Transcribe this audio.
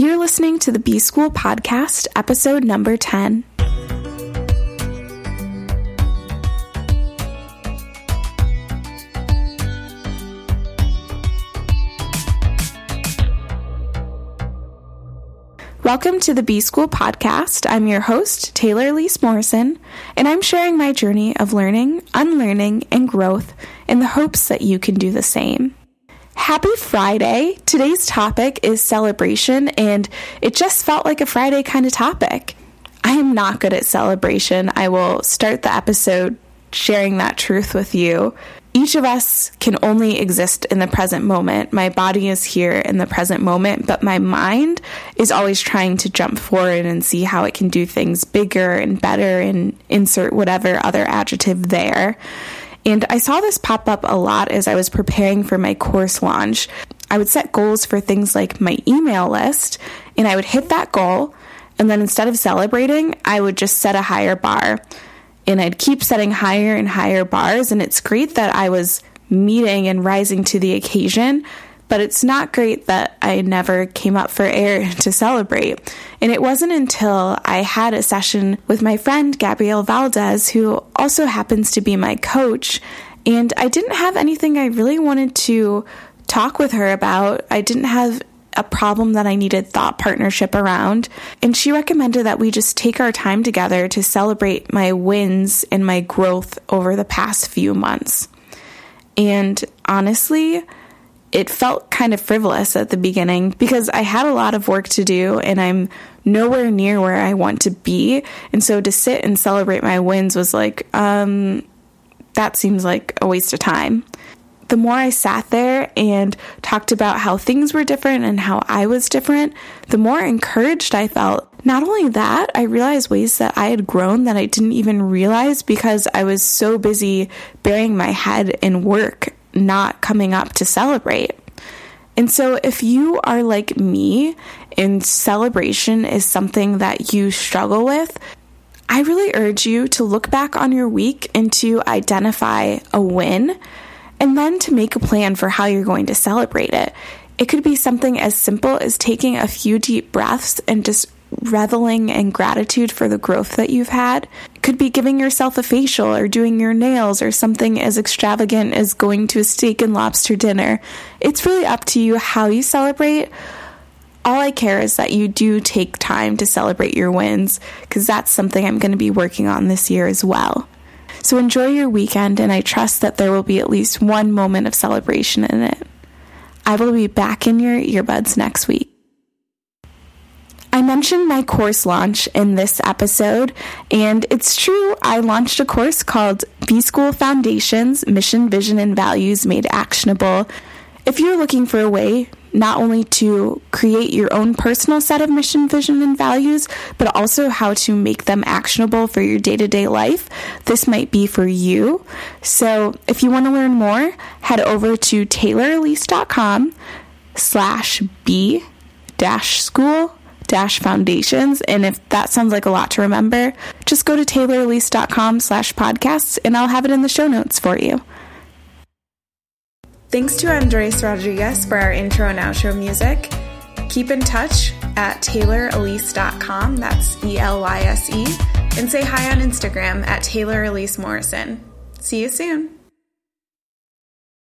You're listening to the B School Podcast, episode number 10. Welcome to the B School Podcast. I'm your host, Taylor Elyse Morrison, and I'm sharing my journey of learning, unlearning, and growth in the hopes that you can do the same. Happy Friday! Today's topic is celebration, and it just felt like a Friday kind of topic. I am not good at celebration. I will start the episode sharing that truth with you each of us can only exist in the present moment. My body is here in the present moment, but my mind is always trying to jump forward and see how it can do things bigger and better and insert whatever other adjective there. And I saw this pop up a lot as I was preparing for my course launch. I would set goals for things like my email list, and I would hit that goal. And then instead of celebrating, I would just set a higher bar and I'd keep setting higher and higher bars. And it's great that I was meeting and rising to the occasion, but it's not great that I never came up for air to celebrate. And it wasn't until I had a session with my friend Gabrielle Valdez, who also happens to be my coach, and I didn't have anything I really wanted to talk with her about. I didn't have a problem that I needed thought partnership around. And she recommended that we just take our time together to celebrate my wins and my growth over the past few months. And honestly, it felt kind of frivolous at the beginning because I had a lot of work to do and I'm nowhere near where I want to be. And so to sit and celebrate my wins was like, um, that seems like a waste of time the more I sat there and talked about how things were different and how I was different, the more encouraged I felt. Not only that, I realized ways that I had grown that I didn't even realize because I was so busy burying my head in work, not coming up to celebrate. And so, if you are like me and celebration is something that you struggle with, I really urge you to look back on your week and to identify a win and then to make a plan for how you're going to celebrate it. It could be something as simple as taking a few deep breaths and just reveling in gratitude for the growth that you've had. Could be giving yourself a facial or doing your nails or something as extravagant as going to a steak and lobster dinner. It's really up to you how you celebrate. All I care is that you do take time to celebrate your wins because that's something I'm going to be working on this year as well. So enjoy your weekend, and I trust that there will be at least one moment of celebration in it. I will be back in your earbuds next week. Mentioned my course launch in this episode, and it's true, I launched a course called B School Foundations Mission, Vision, and Values Made Actionable. If you're looking for a way not only to create your own personal set of mission, vision, and values, but also how to make them actionable for your day to day life. This might be for you. So if you want to learn more, head over to taylorelyse.com slash B dash school foundations. And if that sounds like a lot to remember, just go to taylorelyse.com slash podcasts and I'll have it in the show notes for you. Thanks to Andres Rodriguez for our intro and outro music. Keep in touch at taylorelyse.com, that's E L Y S E, and say hi on Instagram at Taylor Elyse Morrison. See you soon.